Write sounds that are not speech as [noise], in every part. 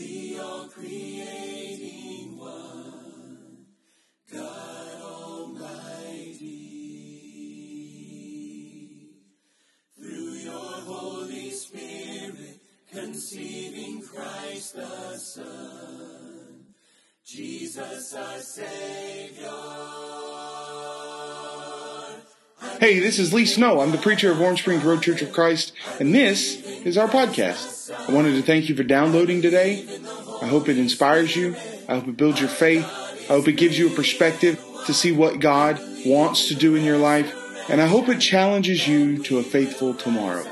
the all creating one, God Almighty. Through your Holy Spirit, conceiving Christ the Son, Jesus our Savior. Hey, this is Lee Snow. I'm the preacher of Orange Springs Road Church of Christ, and this is our podcast. I wanted to thank you for downloading today. I hope it inspires you. I hope it builds your faith. I hope it gives you a perspective to see what God wants to do in your life. And I hope it challenges you to a faithful tomorrow.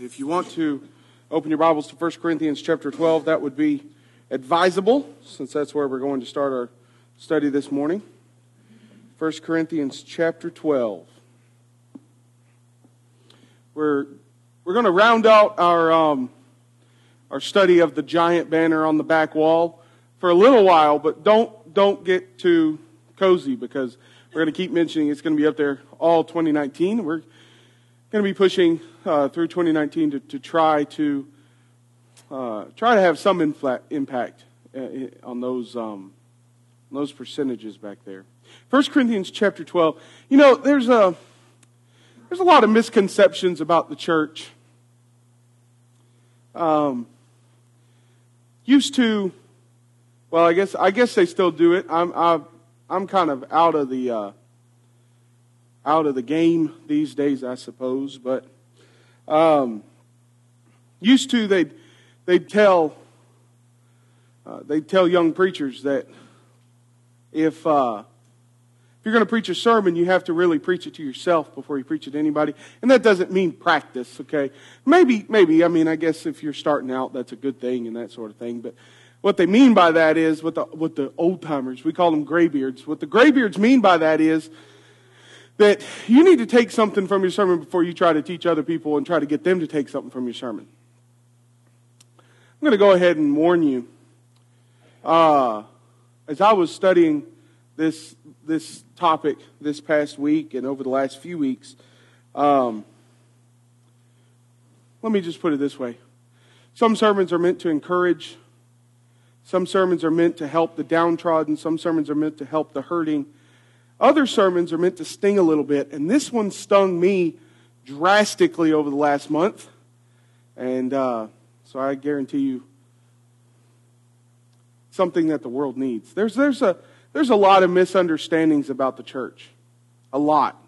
If you want to open your Bibles to 1 Corinthians chapter 12, that would be advisable, since that's where we're going to start our study this morning. 1 Corinthians chapter 12. We're, we're going to round out our, um, our study of the giant banner on the back wall for a little while, but don't, don't get too cozy because we're going to keep mentioning it's going to be up there all 2019. We're going to be pushing uh, through 2019 to, to try to uh, try to have some infla- impact uh, on those um, those percentages back there. 1 Corinthians chapter 12. You know, there's a there's a lot of misconceptions about the church. Um, used to, well, I guess I guess they still do it. I'm I'm, I'm kind of out of the uh, out of the game these days, I suppose. But um, used to, they'd they'd tell uh, they'd tell young preachers that if uh, if you're going to preach a sermon, you have to really preach it to yourself before you preach it to anybody. And that doesn't mean practice, okay? Maybe, maybe. I mean, I guess if you're starting out, that's a good thing and that sort of thing. But what they mean by that is, what the, what the old timers, we call them graybeards, what the graybeards mean by that is that you need to take something from your sermon before you try to teach other people and try to get them to take something from your sermon. I'm going to go ahead and warn you. Uh, as I was studying this this topic this past week and over the last few weeks, um, let me just put it this way: some sermons are meant to encourage. Some sermons are meant to help the downtrodden. Some sermons are meant to help the hurting. Other sermons are meant to sting a little bit, and this one stung me drastically over the last month. And uh, so I guarantee you something that the world needs. There's, there's, a, there's a lot of misunderstandings about the church. A lot.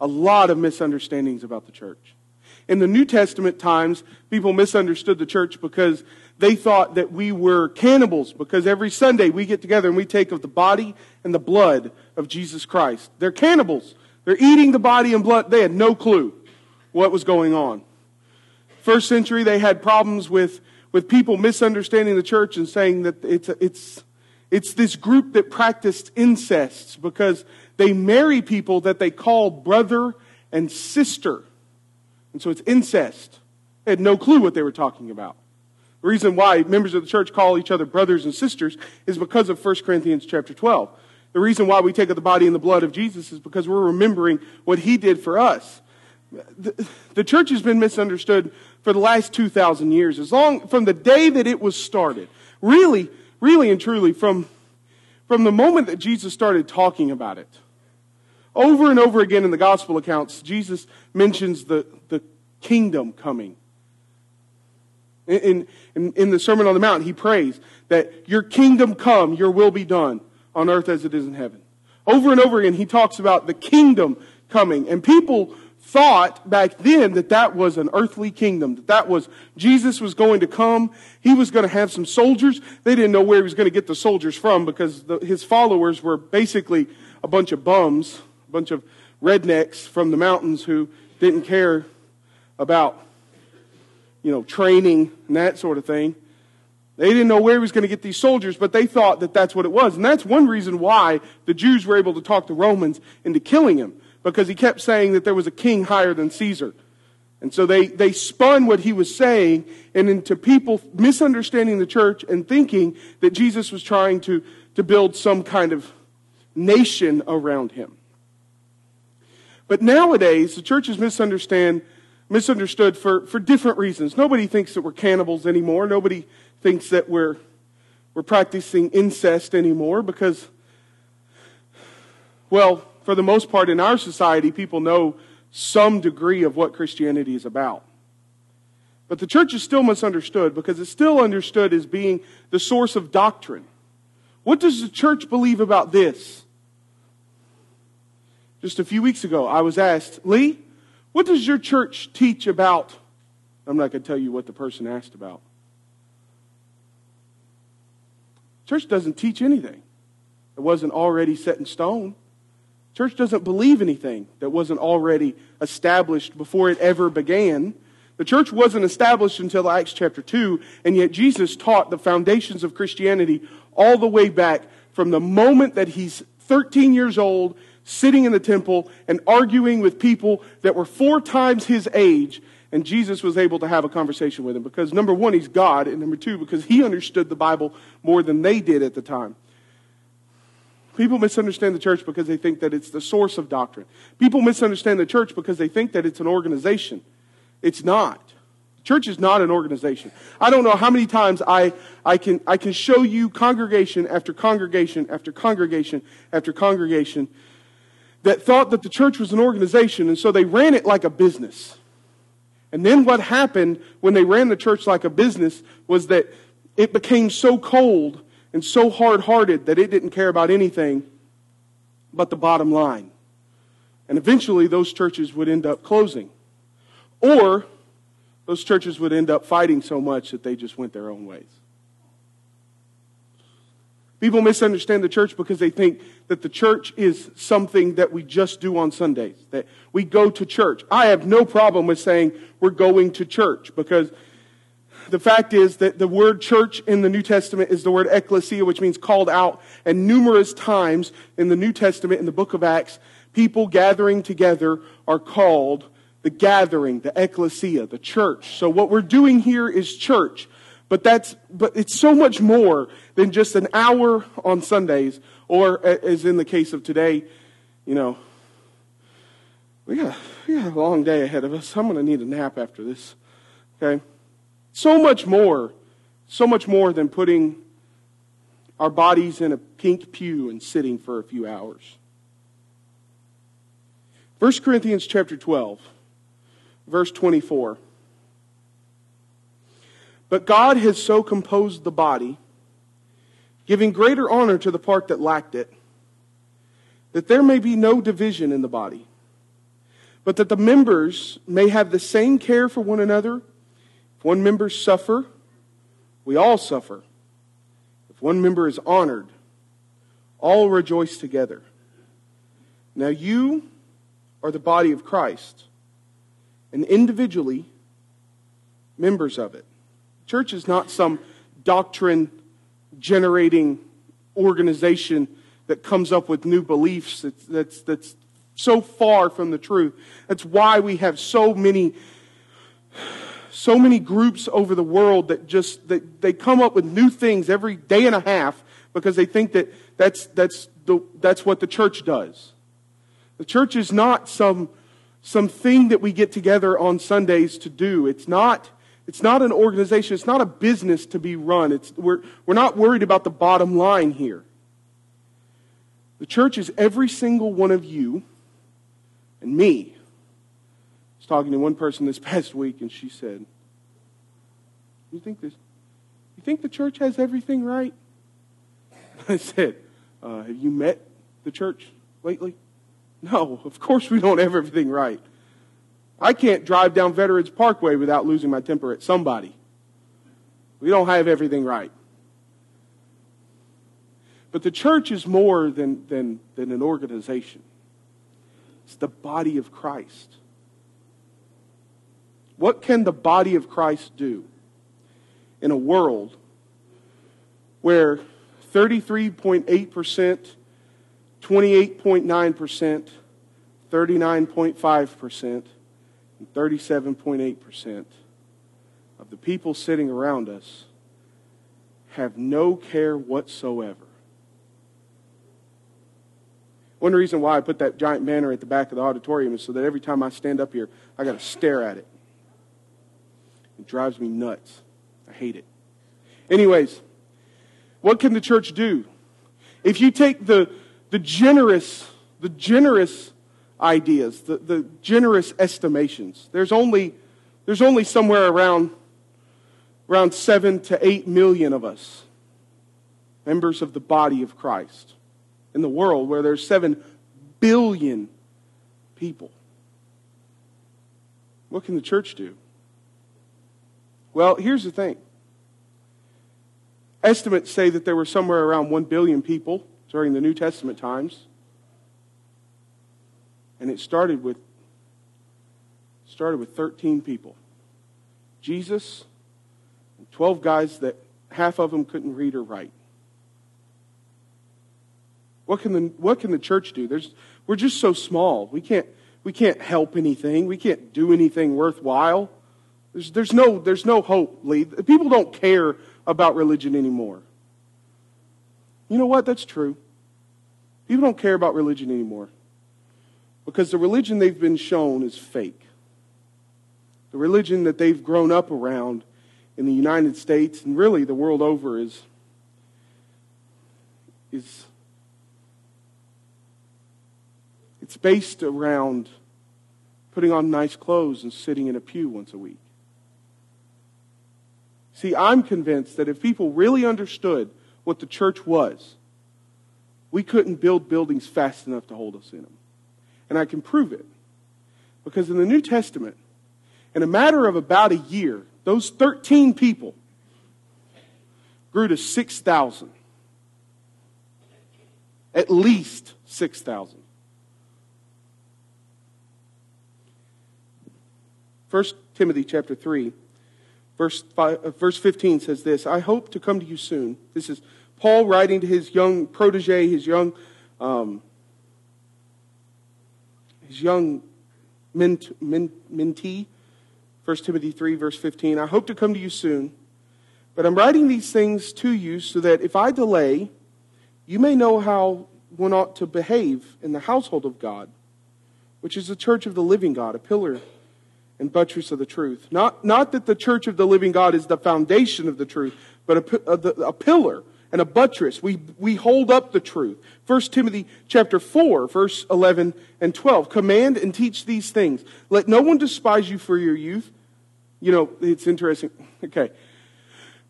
A lot of misunderstandings about the church. In the New Testament times, people misunderstood the church because they thought that we were cannibals because every Sunday we get together and we take of the body and the blood of Jesus Christ. They're cannibals. They're eating the body and blood. They had no clue what was going on. First century, they had problems with, with people misunderstanding the church and saying that it's, it's, it's this group that practiced incest because they marry people that they call brother and sister. And so it's incest. They had no clue what they were talking about. The reason why members of the church call each other brothers and sisters is because of 1 Corinthians chapter 12. The reason why we take of the body and the blood of Jesus is because we're remembering what he did for us. The, the church has been misunderstood for the last 2,000 years, as long from the day that it was started. Really, really and truly, from, from the moment that Jesus started talking about it. Over and over again in the gospel accounts, Jesus mentions the, the kingdom coming. In, in, in the Sermon on the Mount, he prays that your kingdom come, your will be done on earth as it is in heaven. Over and over again, he talks about the kingdom coming. And people thought back then that that was an earthly kingdom, that that was Jesus was going to come. He was going to have some soldiers. They didn't know where he was going to get the soldiers from because the, his followers were basically a bunch of bums, a bunch of rednecks from the mountains who didn't care about you know, training and that sort of thing. They didn't know where he was going to get these soldiers, but they thought that that's what it was. And that's one reason why the Jews were able to talk the Romans into killing him, because he kept saying that there was a king higher than Caesar. And so they, they spun what he was saying and into people misunderstanding the church and thinking that Jesus was trying to, to build some kind of nation around him. But nowadays, the church is misunderstand, misunderstood for, for different reasons. Nobody thinks that we're cannibals anymore. Nobody thinks that we're, we're practicing incest anymore because, well, for the most part in our society, people know some degree of what Christianity is about. But the church is still misunderstood because it's still understood as being the source of doctrine. What does the church believe about this? Just a few weeks ago, I was asked, Lee, what does your church teach about? I'm not going to tell you what the person asked about. Church doesn't teach anything It wasn't already set in stone. Church doesn't believe anything that wasn't already established before it ever began. The church wasn't established until Acts chapter 2, and yet Jesus taught the foundations of Christianity all the way back from the moment that he's 13 years old sitting in the temple and arguing with people that were four times his age. And Jesus was able to have a conversation with him because number one, he's God, and number two, because he understood the Bible more than they did at the time. People misunderstand the church because they think that it's the source of doctrine. People misunderstand the church because they think that it's an organization. It's not. Church is not an organization. I don't know how many times I, I, can, I can show you congregation after congregation after congregation after congregation that thought that the church was an organization, and so they ran it like a business. And then what happened when they ran the church like a business was that it became so cold and so hard hearted that it didn't care about anything but the bottom line. And eventually, those churches would end up closing. Or those churches would end up fighting so much that they just went their own ways. People misunderstand the church because they think that the church is something that we just do on Sundays, that we go to church. I have no problem with saying we're going to church because the fact is that the word church in the New Testament is the word ecclesia, which means called out. And numerous times in the New Testament, in the book of Acts, people gathering together are called the gathering, the ecclesia, the church. So what we're doing here is church. But that's, but it's so much more than just an hour on Sundays, or as in the case of today, you know, we got, we got a long day ahead of us. I'm going to need a nap after this. Okay? So much more, so much more than putting our bodies in a pink pew and sitting for a few hours. 1 Corinthians chapter 12, verse 24. But God has so composed the body, giving greater honor to the part that lacked it, that there may be no division in the body, but that the members may have the same care for one another. If one member suffer, we all suffer. If one member is honored, all rejoice together. Now you are the body of Christ, and individually members of it. Church is not some doctrine generating organization that comes up with new beliefs that's, that's, that's so far from the truth. That's why we have so many so many groups over the world that just that they come up with new things every day and a half because they think that that's that's the, that's what the church does. The church is not some some thing that we get together on Sundays to do. It's not it's not an organization. It's not a business to be run. It's, we're, we're not worried about the bottom line here. The church is every single one of you and me. Was talking to one person this [laughs] past week, and she said, "You think this? You think the church has everything right?" [laughs] I said, uh, "Have you met the church lately?" [laughs] No, of course we don't have everything right. I can't drive down Veterans Parkway without losing my temper at somebody. We don't have everything right. But the church is more than, than, than an organization. It's the body of Christ. What can the body of Christ do in a world where 33.8%, 28.9%, 39.5%, and 37.8% of the people sitting around us have no care whatsoever. One reason why I put that giant banner at the back of the auditorium is so that every time I stand up here, I got to stare at it. It drives me nuts. I hate it. Anyways, what can the church do? If you take the, the generous, the generous ideas, the, the generous estimations, there's only, there's only somewhere around, around seven to eight million of us, members of the body of Christ, in the world where there's seven billion people. What can the church do? Well, here's the thing. Estimates say that there were somewhere around 1 billion people during the New Testament times. And it started with started with 13 people. Jesus, and 12 guys that half of them couldn't read or write. What can the, what can the church do? There's, we're just so small. We can't, we can't help anything. We can't do anything worthwhile. There's, there's, no, there's no hope, Lee. People don't care about religion anymore. You know what? That's true. People don't care about religion anymore because the religion they've been shown is fake. The religion that they've grown up around in the United States and really the world over is, is it's based around putting on nice clothes and sitting in a pew once a week. See, I'm convinced that if people really understood what the church was, we couldn't build buildings fast enough to hold us in them. And I can prove it. Because in the New Testament, in a matter of about a year, those 13 people grew to 6,000. At least 6,000. First Timothy chapter 3 Verse, five, uh, verse 15 says this I hope to come to you soon. This is Paul writing to his young protege, his young, um, his young ment, ment, mentee. 1 Timothy 3, verse 15. I hope to come to you soon, but I'm writing these things to you so that if I delay, you may know how one ought to behave in the household of God, which is the church of the living God, a pillar and buttress of the truth. Not, not that the church of the living God is the foundation of the truth, but a, a, a pillar and a buttress. We, we hold up the truth. 1 Timothy chapter 4, verse 11 and 12. Command and teach these things. Let no one despise you for your youth. You know, it's interesting. [laughs] Okay.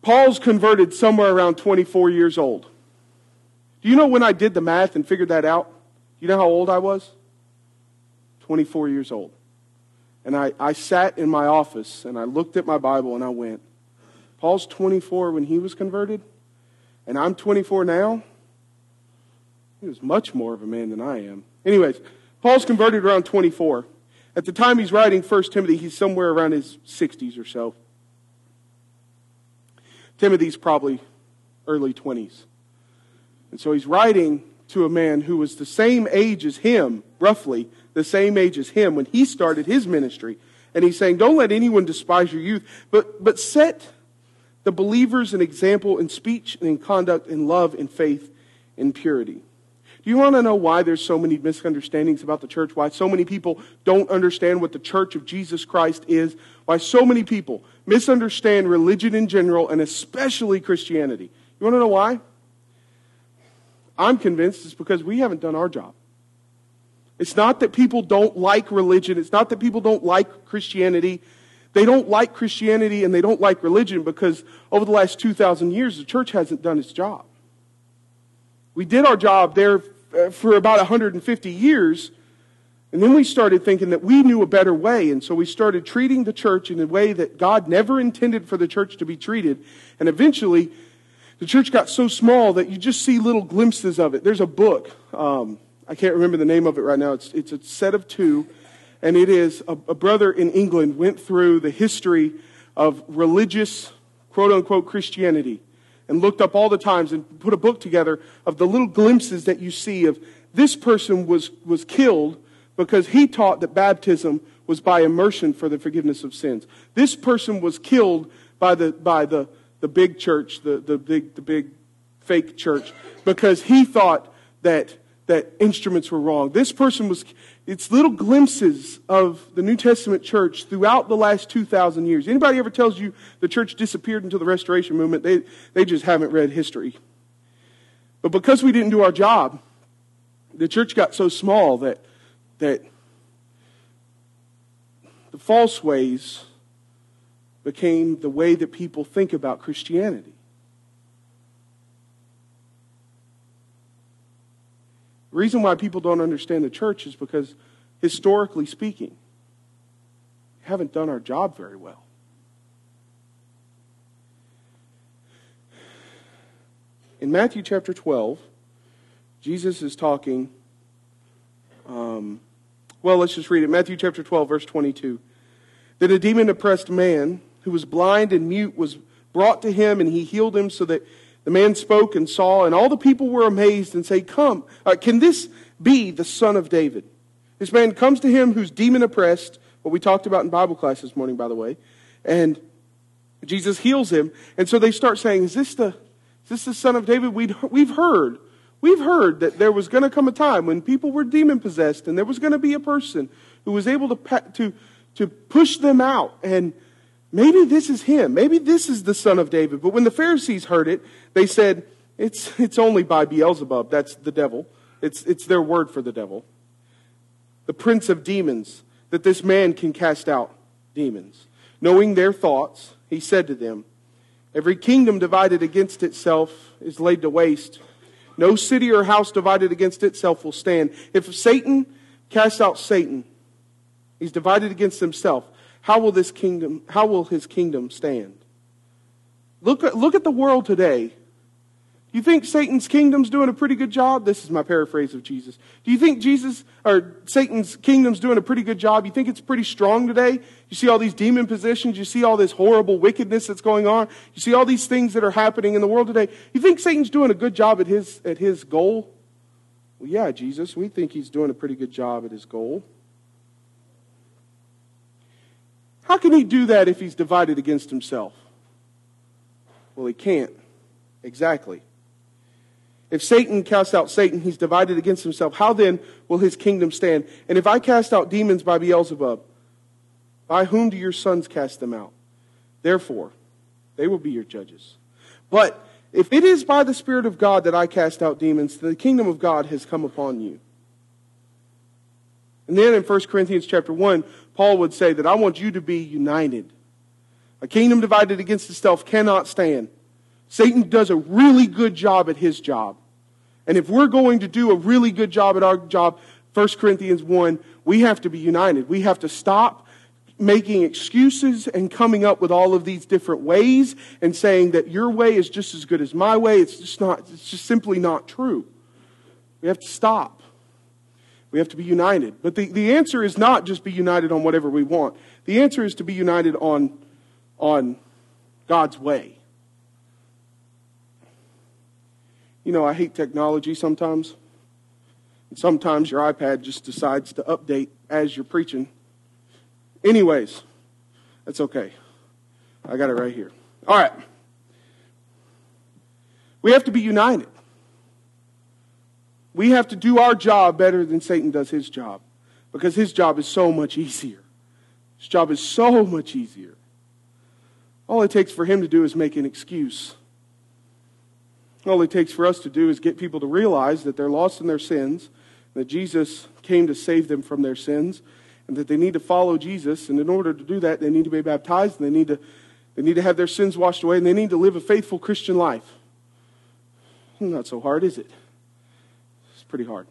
Paul's converted somewhere around 24 years old. Do you know when I did the math and figured that out? You know how old I was? 24 years old. And I, I sat in my office and I looked at my Bible and I went, Paul's 24 when he was converted, and I'm 24 now. He was much more of a man than I am. Anyways, Paul's converted around 24. At the time he's writing 1 Timothy, he's somewhere around his 60s or so. Timothy's probably early 20s. And so he's writing to a man who was the same age as him, roughly, the same age as him when he started his ministry. And he's saying, don't let anyone despise your youth, but, but set the believers an example in speech and in conduct, in love, in faith, in purity. Do you want to know why there's so many misunderstandings about the church? Why so many people don't understand what the church of Jesus Christ is? Why so many people misunderstand religion in general and especially Christianity? You want to know why? I'm convinced it's because we haven't done our job. It's not that people don't like religion. It's not that people don't like Christianity. They don't like Christianity and they don't like religion because over the last 2,000 years, the church hasn't done its job. We did our job there uh, for about 150 years, and then we started thinking that we knew a better way, and so we started treating the church in a way that God never intended for the church to be treated, and eventually, the church got so small that you just see little glimpses of it. There's a book. Um, I can't remember the name of it right now. It's, it's a set of two, and it is a, a brother in England went through the history of religious, quote unquote, Christianity and looked up all the times and put a book together of the little glimpses that you see of this person was, was killed because he taught that baptism was by immersion for the forgiveness of sins. This person was killed by the, by the, the big church, the, the, big, the big fake church, because he thought that that instruments were wrong. This person was, it's little glimpses of the New Testament church throughout the last 2,000 years. Anybody ever tells you the church disappeared until the Restoration movement, they, they just haven't read history. But because we didn't do our job, the church got so small that, that the false ways became the way that people think about Christianity. The reason why people don't understand the church is because, historically speaking, we haven't done our job very well. In Matthew chapter 12, Jesus is talking. Um, well, let's just read it. Matthew chapter 12, verse 22. That a demon oppressed man who was blind and mute was brought to him, and he healed him so that the man spoke and saw, and all the people were amazed and say, Come, uh, can this be the son of David? This man comes to him who's demon oppressed, what we talked about in Bible class this morning, by the way, and Jesus heals him. And so they start saying, Is this the, is this the son of David? we we've heard. We've heard that there was going to come a time when people were demon possessed, and there was going to be a person who was able to, to, to push them out and maybe this is him. Maybe this is the son of David. But when the Pharisees heard it, they said, it's, it's only by Beelzebub. That's the devil. It's, it's their word for the devil. The prince of demons, that this man can cast out demons. Knowing their thoughts, he said to them, Every kingdom divided against itself is laid to waste. No city or house divided against itself will stand. If Satan casts out Satan, he's divided against himself. How will this kingdom, how will his kingdom stand? Look at, look at the world today. You think Satan's kingdom's doing a pretty good job? This is my paraphrase of Jesus. Do you think Jesus or Satan's kingdom's doing a pretty good job? You think it's pretty strong today? You see all these demon positions, you see all this horrible wickedness that's going on, you see all these things that are happening in the world today. You think Satan's doing a good job at his at his goal? Well, yeah, Jesus, we think he's doing a pretty good job at his goal. How can he do that if he's divided against himself? Well, he can't. Exactly. If Satan casts out Satan, he's divided against himself. How then will his kingdom stand? And if I cast out demons by Beelzebub, by whom do your sons cast them out? Therefore, they will be your judges. But if it is by the Spirit of God that I cast out demons, the kingdom of God has come upon you. And then in 1 Corinthians chapter 1, Paul would say that I want you to be united. A kingdom divided against itself cannot stand. Satan does a really good job at his job. And if we're going to do a really good job at our job, 1 Corinthians 1, we have to be united. We have to stop making excuses and coming up with all of these different ways and saying that your way is just as good as my way. It's just not, it's just simply not true. We have to stop. We have to be united. But the, the answer is not just be united on whatever we want. The answer is to be united on, on God's way. You know, I hate technology sometimes. And sometimes your iPad just decides to update as you're preaching. Anyways, that's okay. I got it right here. All right. We have to be united. We have to do our job better than Satan does his job because his job is so much easier. His job is so much easier. All it takes for him to do is make an excuse. All it takes for us to do is get people to realize that they're lost in their sins, that Jesus came to save them from their sins, and that they need to follow Jesus. And in order to do that, they need to be baptized, and they need to, they need to have their sins washed away, and they need to live a faithful Christian life. Not so hard, is it? Pretty hard.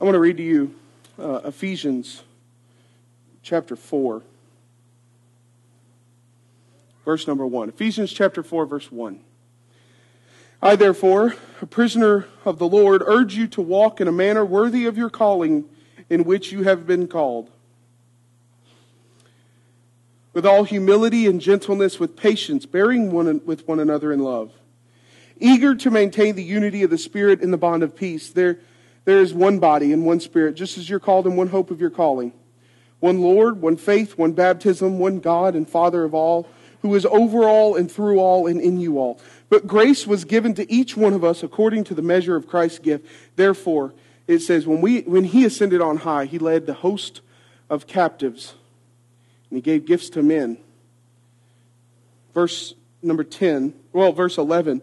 I want to read to you uh, Ephesians chapter 4, verse number 1. Ephesians chapter 4, verse 1. I, therefore, a prisoner of the Lord, urge you to walk in a manner worthy of your calling in which you have been called. With all humility and gentleness, with patience, bearing one with one another in love eager to maintain the unity of the Spirit in the bond of peace. There, there is one body and one Spirit, just as you're called in one hope of your calling. One Lord, one faith, one baptism, one God and Father of all, who is over all and through all and in you all. But grace was given to each one of us according to the measure of Christ's gift. Therefore, it says, when, we, when he ascended on high, he led the host of captives and he gave gifts to men. Verse number 10, well, verse 11.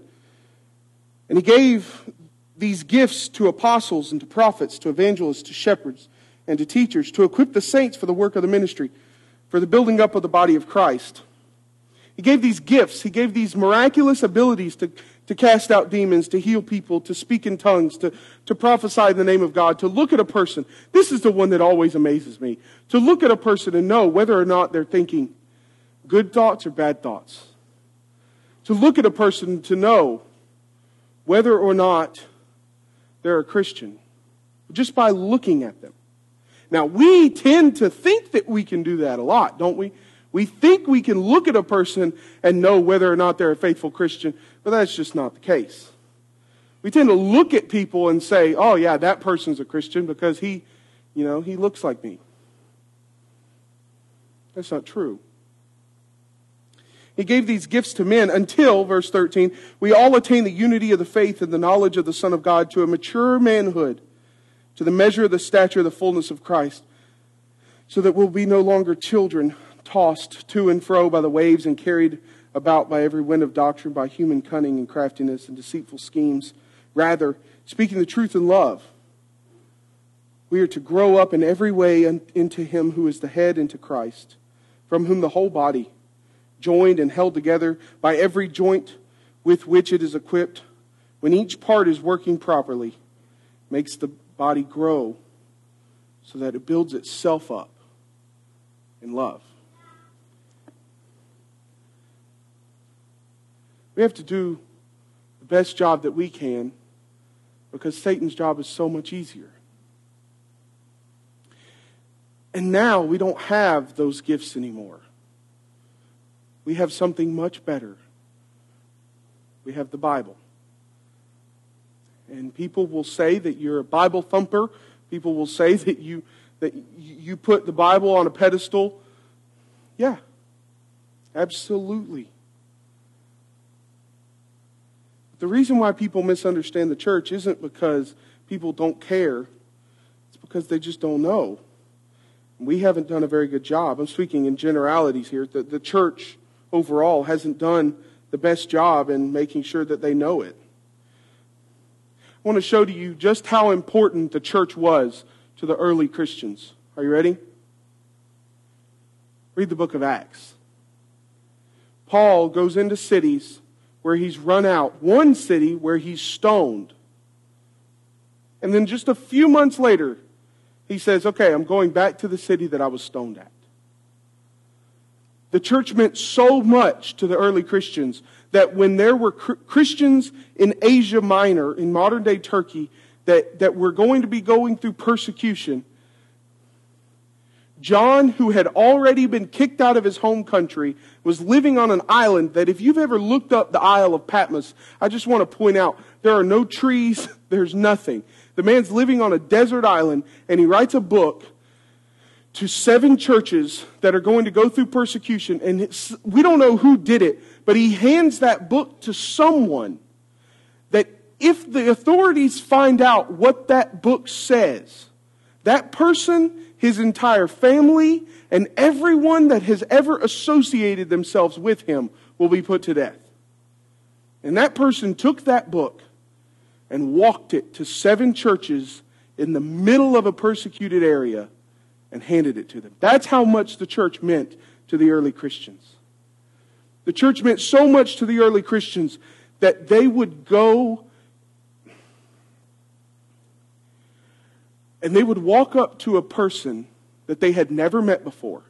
And he gave these gifts to apostles and to prophets, to evangelists, to shepherds, and to teachers, to equip the saints for the work of the ministry, for the building up of the body of Christ. He gave these gifts, he gave these miraculous abilities to, to cast out demons, to heal people, to speak in tongues, to, to prophesy in the name of God, to look at a person. This is the one that always amazes me. To look at a person and know whether or not they're thinking good thoughts or bad thoughts. To look at a person to know whether or not they're a Christian just by looking at them. Now, we tend to think that we can do that a lot, don't we? We think we can look at a person and know whether or not they're a faithful Christian, but that's just not the case. We tend to look at people and say, oh, yeah, that person's a Christian because he, you know, he looks like me. That's not true. He gave these gifts to men until, verse 13, we all attain the unity of the faith and the knowledge of the Son of God to a mature manhood, to the measure of the stature of the fullness of Christ, so that we'll be no longer children tossed to and fro by the waves and carried about by every wind of doctrine, by human cunning and craftiness and deceitful schemes. Rather, speaking the truth in love, we are to grow up in every way into Him who is the head, into Christ, from whom the whole body joined and held together by every joint with which it is equipped, when each part is working properly, makes the body grow so that it builds itself up in love. We have to do the best job that we can because Satan's job is so much easier. And now we don't have those gifts anymore. We have something much better. We have the Bible. And people will say that you're a Bible thumper. People will say that you that you put the Bible on a pedestal. Yeah. Absolutely. The reason why people misunderstand the church isn't because people don't care. It's because they just don't know. We haven't done a very good job. I'm speaking in generalities here. The, the church overall hasn't done the best job in making sure that they know it. I want to show to you just how important the church was to the early Christians. Are you ready? Read the book of Acts. Paul goes into cities where he's run out, one city where he's stoned. And then just a few months later, he says, Okay, I'm going back to the city that I was stoned at. The church meant so much to the early Christians that when there were Christians in Asia Minor, in modern day Turkey, that, that were going to be going through persecution, John, who had already been kicked out of his home country, was living on an island that if you've ever looked up the Isle of Patmos, I just want to point out there are no trees, [laughs] there's nothing. The man's living on a desert island and he writes a book to seven churches that are going to go through persecution. And we don't know who did it, but he hands that book to someone that if the authorities find out what that book says, that person, his entire family, and everyone that has ever associated themselves with him will be put to death. And that person took that book and walked it to seven churches in the middle of a persecuted area and handed it to them. That's how much the church meant to the early Christians. The church meant so much to the early Christians that they would go and they would walk up to a person that they had never met before.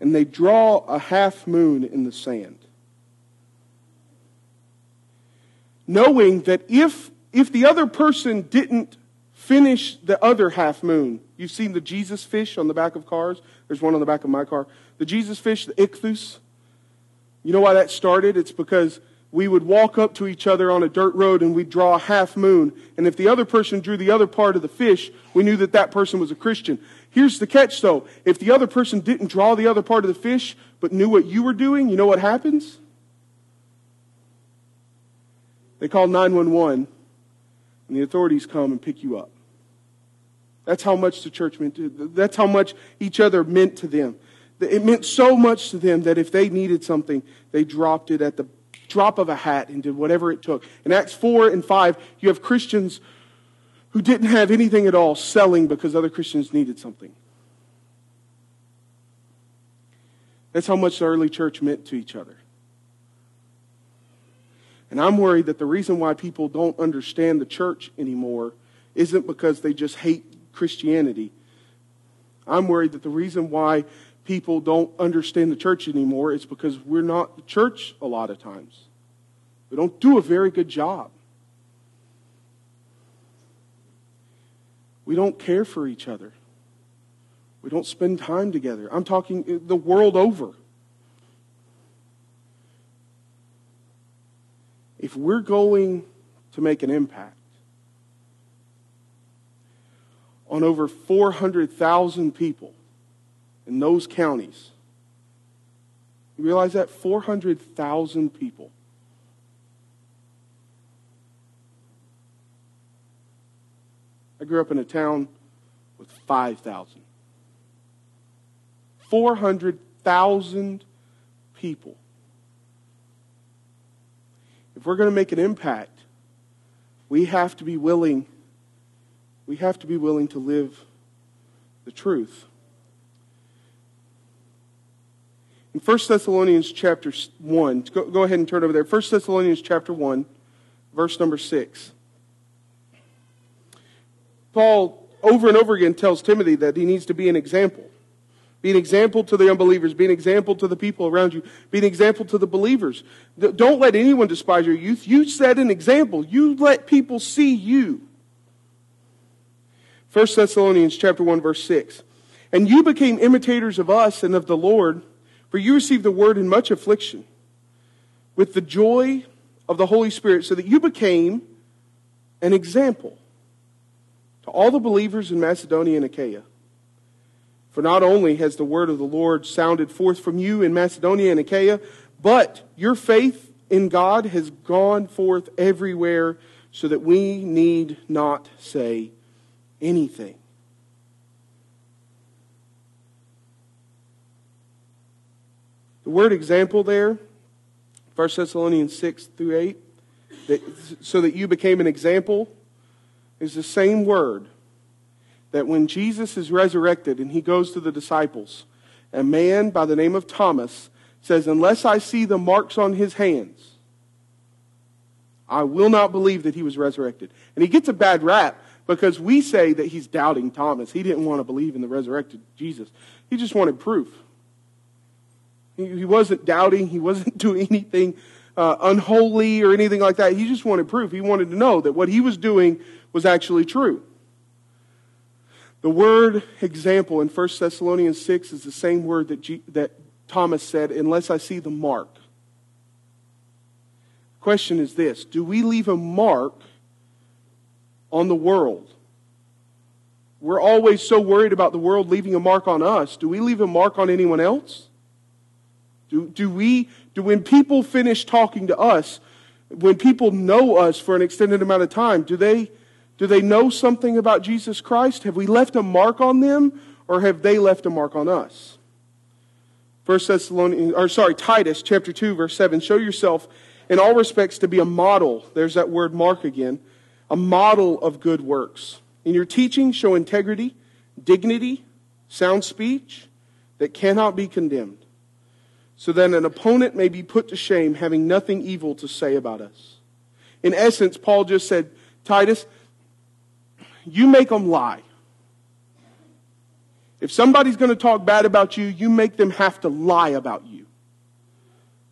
And they draw a half moon in the sand. Knowing that if, if the other person didn't finish the other half moon, You've seen the Jesus fish on the back of cars. There's one on the back of my car. The Jesus fish, the ichthus. You know why that started? It's because we would walk up to each other on a dirt road and we'd draw a half moon. And if the other person drew the other part of the fish, we knew that that person was a Christian. Here's the catch though. If the other person didn't draw the other part of the fish, but knew what you were doing, you know what happens? They call 911 and the authorities come and pick you up. That's how much the church meant to, that's how much each other meant to them. It meant so much to them that if they needed something, they dropped it at the drop of a hat and did whatever it took. In Acts 4 and 5, you have Christians who didn't have anything at all selling because other Christians needed something. That's how much the early church meant to each other. And I'm worried that the reason why people don't understand the church anymore isn't because they just hate Christianity. I'm worried that the reason why people don't understand the church anymore is because we're not the church a lot of times. We don't do a very good job. We don't care for each other. We don't spend time together. I'm talking the world over. If we're going to make an impact on over 400,000 people in those counties, you realize that? 400,000 people. I grew up in a town with 5,000. 400,000 people. If we're going to make an impact, we have to be willing we have to be willing to live the truth. In 1 Thessalonians chapter 1, go, go ahead and turn over there. 1 Thessalonians chapter 1, verse number 6. Paul over and over again tells Timothy that he needs to be an example. Be an example to the unbelievers. Be an example to the people around you. Be an example to the believers. Don't let anyone despise your youth. You set an example. You let people see you. 1 Thessalonians chapter 1 verse 6. And you became imitators of us and of the Lord, for you received the word in much affliction with the joy of the Holy Spirit, so that you became an example to all the believers in Macedonia and Achaia. For not only has the word of the Lord sounded forth from you in Macedonia and Achaia, but your faith in God has gone forth everywhere so that we need not say anything. The word example there, 1 Thessalonians 6 through 8, that, so that you became an example, is the same word that when Jesus is resurrected and he goes to the disciples, a man by the name of Thomas says, Unless I see the marks on his hands, I will not believe that he was resurrected. And he gets a bad rap because we say that he's doubting Thomas. He didn't want to believe in the resurrected Jesus, he just wanted proof. He, wasn't doubting, he wasn't [laughs] doing anything uh, unholy or anything like that. He just wanted proof. He wanted to know that what he was doing was actually true. The word example in 1 Thessalonians 6 is the same word that, G, that Thomas said, unless I see the mark. Question is this Do we leave a mark on the world? We're always so worried about the world leaving a mark on us. Do we leave a mark on anyone else? Do, do we, do when people finish talking to us, when people know us for an extended amount of time, do they, do they know something about Jesus Christ? Have we left a mark on them or have they left a mark on us? First Thessalonians, or sorry, Titus chapter 2 verse 7, show yourself in all respects to be a model. There's that word mark again. A model of good works. In your teaching, show integrity, dignity, sound speech that cannot be condemned, so that an opponent may be put to shame, having nothing evil to say about us. In essence, Paul just said, Titus, you make them lie. If somebody's going to talk bad about you, you make them have to lie about you.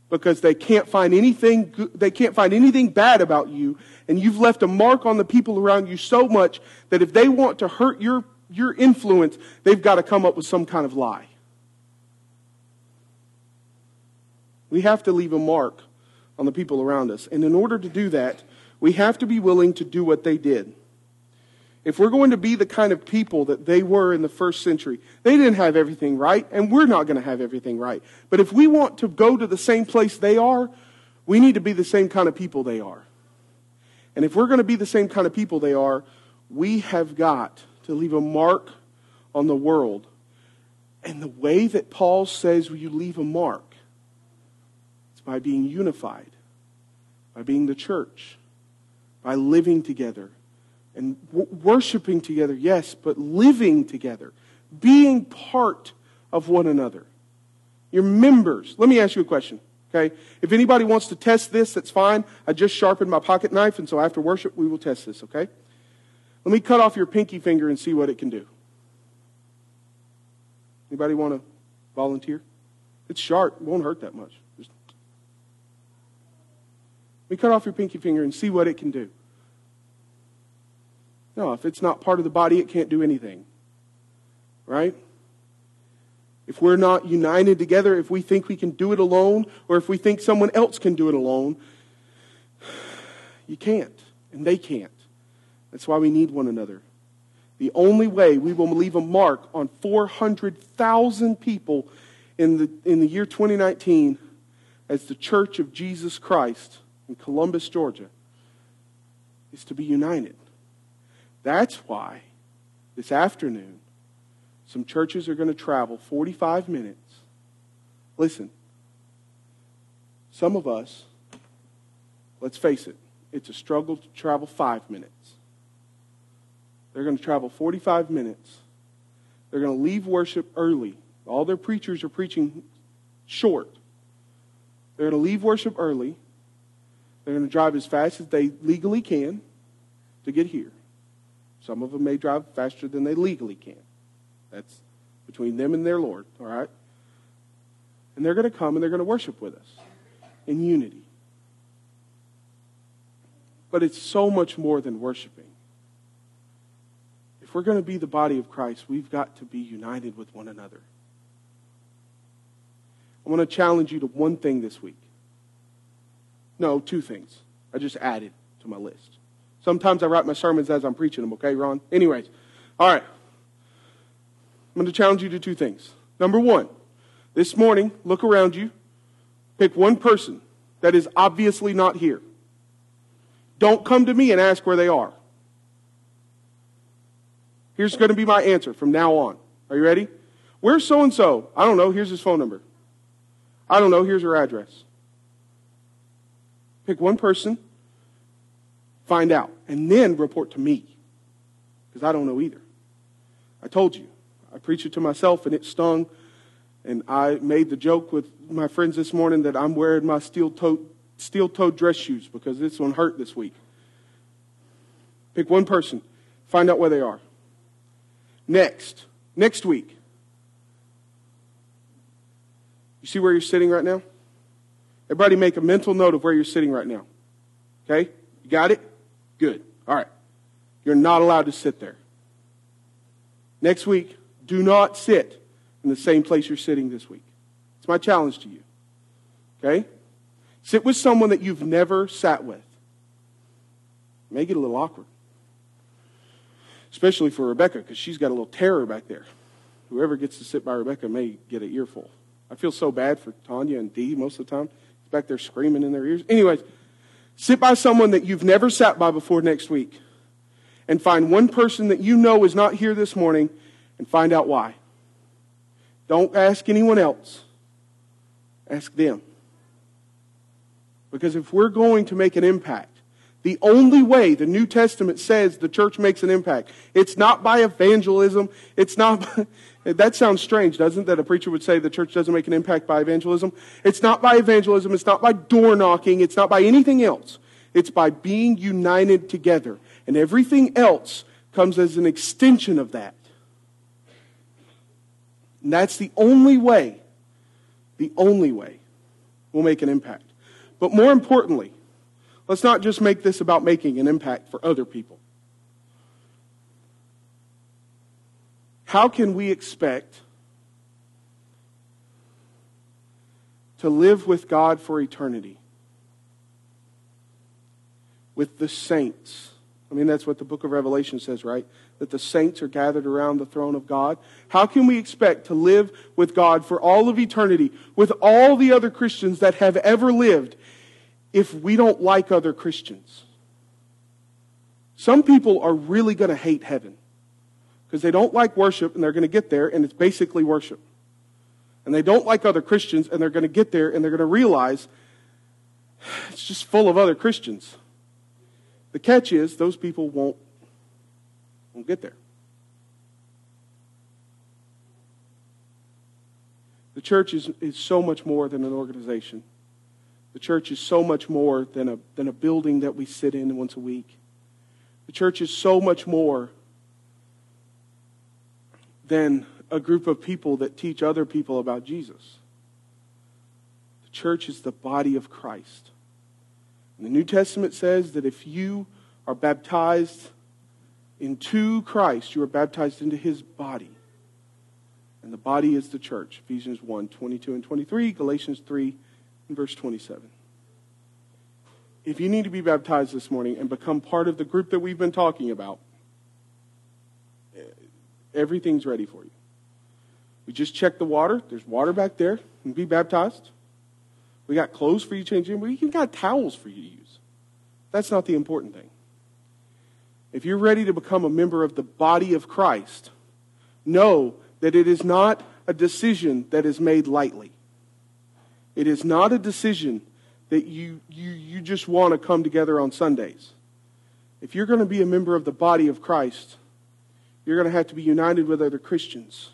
Because they can't find anything, they can't find anything bad about you, and you've left a mark on the people around you so much that if they want to hurt your, your influence, they've got to come up with some kind of lie. We have to leave a mark on the people around us. And in order to do that, we have to be willing to do what they did. If we're going to be the kind of people that they were in the first century, they didn't have everything right, and we're not going to have everything right. But if we want to go to the same place they are, we need to be the same kind of people they are. And if we're going to be the same kind of people they are, we have got to leave a mark on the world. And the way that Paul says you leave a mark is by being unified, by being the church, by living together and w- worshiping together, yes, but living together, being part of one another. You're members. Let me ask you a question. Okay? If anybody wants to test this, that's fine. I just sharpened my pocket knife, and so after worship, we will test this, okay? Let me cut off your pinky finger and see what it can do. Anybody want to volunteer? It's sharp. It won't hurt that much. Just... Let me cut off your pinky finger and see what it can do. No, if it's not part of the body, it can't do anything. Right? If we're not united together, if we think we can do it alone, or if we think someone else can do it alone, [sighs] you can't, and they can't. That's why we need one another. The only way we will leave a mark on 400,000 people in the, in the year 2019 as the Church of Jesus Christ in Columbus, Georgia, is to be united. That's why this afternoon some churches are going to travel 45 minutes. Listen, some of us, let's face it, it's a struggle to travel five minutes. They're going to travel 45 minutes. They're going to leave worship early. All their preachers are preaching short. They're going to leave worship early. They're going to drive as fast as they legally can to get here. Some of them may drive faster than they legally can. That's between them and their Lord, all right? And they're going to come and they're going to worship with us in unity. But it's so much more than worshiping. If we're going to be the body of Christ, we've got to be united with one another. I want to challenge you to one thing this week. No, two things. I just added to my list. Sometimes I write my sermons as I'm preaching them, okay, Ron? Anyways, all right. I'm going to challenge you to two things. Number one, this morning, look around you, pick one person that is obviously not here. Don't come to me and ask where they are. Here's going to be my answer from now on. Are you ready? Where's so and so? I don't know. Here's his phone number. I don't know. Here's her address. Pick one person, find out, and then report to me. Because I don't know either. I told you. I preached it to myself and it stung. And I made the joke with my friends this morning that I'm wearing my steel toed, steel toed dress shoes because this one hurt this week. Pick one person, find out where they are. Next, next week. You see where you're sitting right now? Everybody make a mental note of where you're sitting right now. Okay? You got it? Good. All right. You're not allowed to sit there. Next week, do not sit in the same place you're sitting this week. It's my challenge to you. Okay? Sit with someone that you've never sat with. It a little awkward. Especially for Rebecca, because she's got a little terror back there. Whoever gets to sit by Rebecca may get an earful. I feel so bad for Tanya and Dee most of the time. It's back there screaming in their ears. Anyways, sit by someone that you've never sat by before next week. And find one person that you know is not here this morning and find out why. Don't ask anyone else. Ask them. Because if we're going to make an impact, the only way the New Testament says the church makes an impact, it's not by evangelism. It's not, [laughs] that sounds strange, doesn't it? That a preacher would say the church doesn't make an impact by evangelism. It's not by evangelism. It's not by door knocking. It's not by anything else. It's by being united together. And everything else comes as an extension of that. And that's the only way, the only way we'll make an impact. But more importantly, let's not just make this about making an impact for other people. How can we expect to live with God for eternity with the saints. I mean, that's what the book of Revelation says, right? That the saints are gathered around the throne of God. How can we expect to live with God for all of eternity with all the other Christians that have ever lived if we don't like other Christians? Some people are really going to hate heaven because they don't like worship and they're going to get there and it's basically worship. And they don't like other Christians and they're going to get there and they're going to realize it's just full of other Christians. The catch is those people won't, won't get there. The church is, is so much more than an organization. The church is so much more than a, than a building that we sit in once a week. The church is so much more than a group of people that teach other people about Jesus. The church is the body of Christ. And the New Testament says that if you are baptized into Christ, you are baptized into his body. And the body is the church. Ephesians 1 22 and 23, Galatians 3 and verse 27. If you need to be baptized this morning and become part of the group that we've been talking about, eh, everything's ready for you. We just checked the water. There's water back there. And be baptized. We got clothes for you to change in. We even got towels for you to use. That's not the important thing. If you're ready to become a member of the body of Christ, know that it is not a decision that is made lightly. It is not a decision that you, you, you just want to come together on Sundays. If you're going to be a member of the body of Christ, you're going to have to be united with other Christians.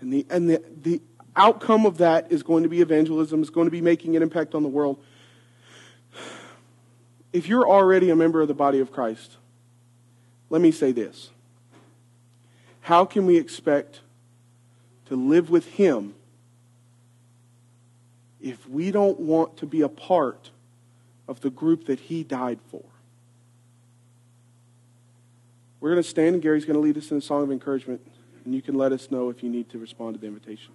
And the, and the, the outcome of that is going to be evangelism, is going to be making an impact on the world. If you're already a member of the body of Christ, let me say this. How can we expect to live with Him if we don't want to be a part of the group that He died for? We're going to stand, and Gary's going to lead us in a song of encouragement, and you can let us know if you need to respond to the invitation.